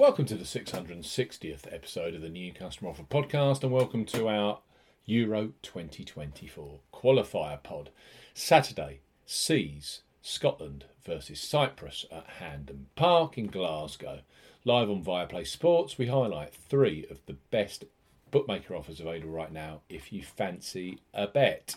Welcome to the 660th episode of the New Customer Offer Podcast, and welcome to our Euro 2024 qualifier pod. Saturday sees Scotland versus Cyprus at Hampden Park in Glasgow. Live on Viaplay Sports, we highlight three of the best bookmaker offers available right now if you fancy a bet.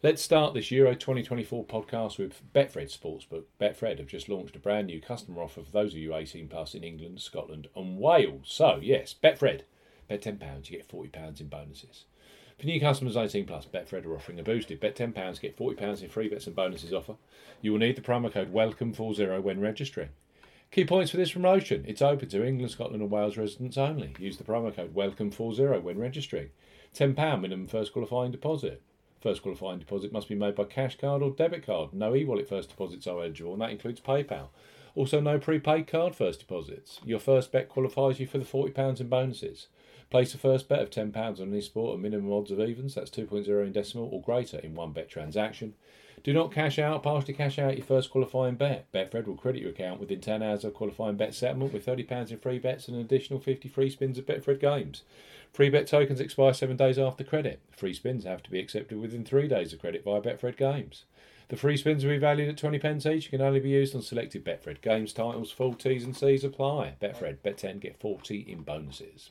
Let's start this Euro 2024 podcast with Betfred Sportsbook. Betfred have just launched a brand new customer offer for those of you 18 plus in England, Scotland, and Wales. So, yes, Betfred. Bet £10, you get £40 in bonuses. For new customers 18 plus, Betfred are offering a boosted bet £10, get £40 in free bets and bonuses offer. You will need the promo code WELCOME40 when registering. Key points for this promotion. It's open to England, Scotland, and Wales residents only. Use the promo code WELCOME40 when registering. £10 minimum first qualifying deposit. First qualifying deposit must be made by cash card or debit card. No e wallet first deposits are eligible, and that includes PayPal. Also, no prepaid card first deposits. Your first bet qualifies you for the £40 in bonuses. Place a first bet of £10 on any sport at minimum odds of evens, that's 2.0 in decimal or greater in one bet transaction. Do not cash out, partially cash out your first qualifying bet. Betfred will credit your account within 10 hours of qualifying bet settlement with £30 in free bets and an additional 50 free spins of Betfred games. Free bet tokens expire seven days after credit. Free spins have to be accepted within three days of credit via Betfred Games. The free spins will be valued at 20 pence each. and Can only be used on selected Betfred Games titles. Full T's and C's apply. Betfred, bet 10, get 40 in bonuses.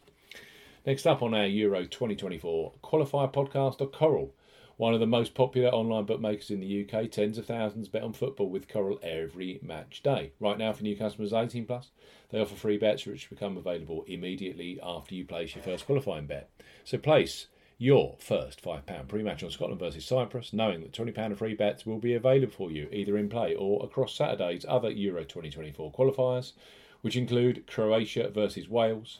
Next up on our Euro 2024 qualifier podcast are Coral. One of the most popular online bookmakers in the UK, tens of thousands bet on football with Coral every match day. Right now, for new customers 18 plus, they offer free bets which become available immediately after you place your first qualifying bet. So place your first £5 pre-match on Scotland versus Cyprus, knowing that £20 of free bets will be available for you either in play or across Saturday's other Euro 2024 qualifiers, which include Croatia versus Wales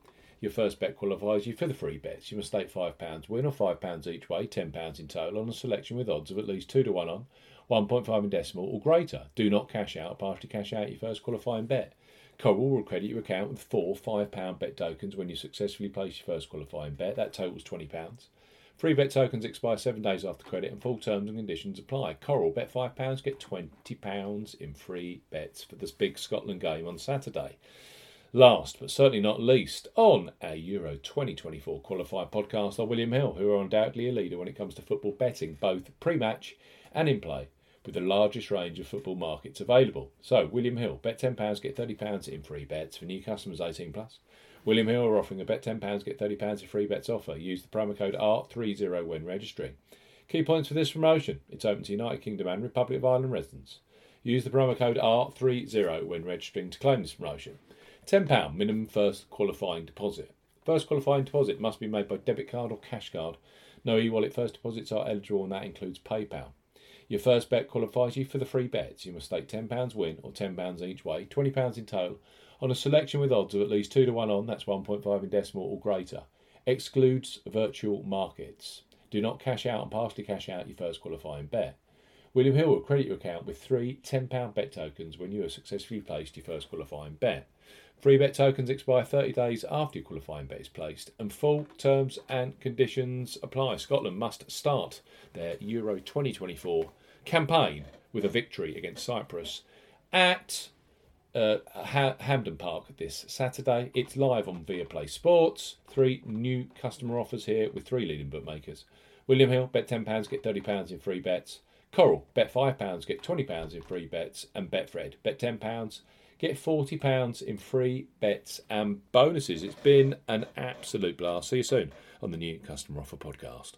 Your first bet qualifies you for the free bets. You must stake £5 win or £5 each way, £10 in total, on a selection with odds of at least 2 to 1 on 1.5 in decimal or greater. Do not cash out, partially cash out your first qualifying bet. Coral will credit your account with four £5 bet tokens when you successfully place your first qualifying bet. That totals £20. Free bet tokens expire seven days after credit and full terms and conditions apply. Coral, bet £5, get £20 in free bets for this big Scotland game on Saturday. Last but certainly not least, on our Euro 2024 qualifier podcast are William Hill, who are undoubtedly a leader when it comes to football betting, both pre match and in play with the largest range of football markets available. So, William Hill, bet £10, get £30 in free bets for new customers 18 plus. William Hill are offering a bet £10, get £30 in free bets offer. Use the promo code ART30 when registering. Key points for this promotion it's open to United Kingdom and Republic of Ireland residents. Use the promo code ART30 when registering to claim this promotion. £10 minimum first qualifying deposit. First qualifying deposit must be made by debit card or cash card. No e wallet first deposits are eligible, and that includes PayPal. Your first bet qualifies you for the free bets. You must stake £10 win or £10 each way, £20 in total, on a selection with odds of at least 2 to 1 on, that's 1.5 in decimal or greater. Excludes virtual markets. Do not cash out and partially cash out your first qualifying bet. William Hill will credit your account with three £10 bet tokens when you have successfully placed your first qualifying bet. Free bet tokens expire 30 days after your qualifying bet is placed, and full terms and conditions apply. Scotland must start their Euro 2024 campaign with a victory against Cyprus at uh, ha- Hampden Park this Saturday. It's live on Viaplay Sports. Three new customer offers here with three leading bookmakers. William Hill, bet £10, get £30 in free bets. Coral, bet £5, get £20 in free bets. And Betfred, bet £10, get £40 in free bets and bonuses. It's been an absolute blast. See you soon on the new Customer Offer Podcast.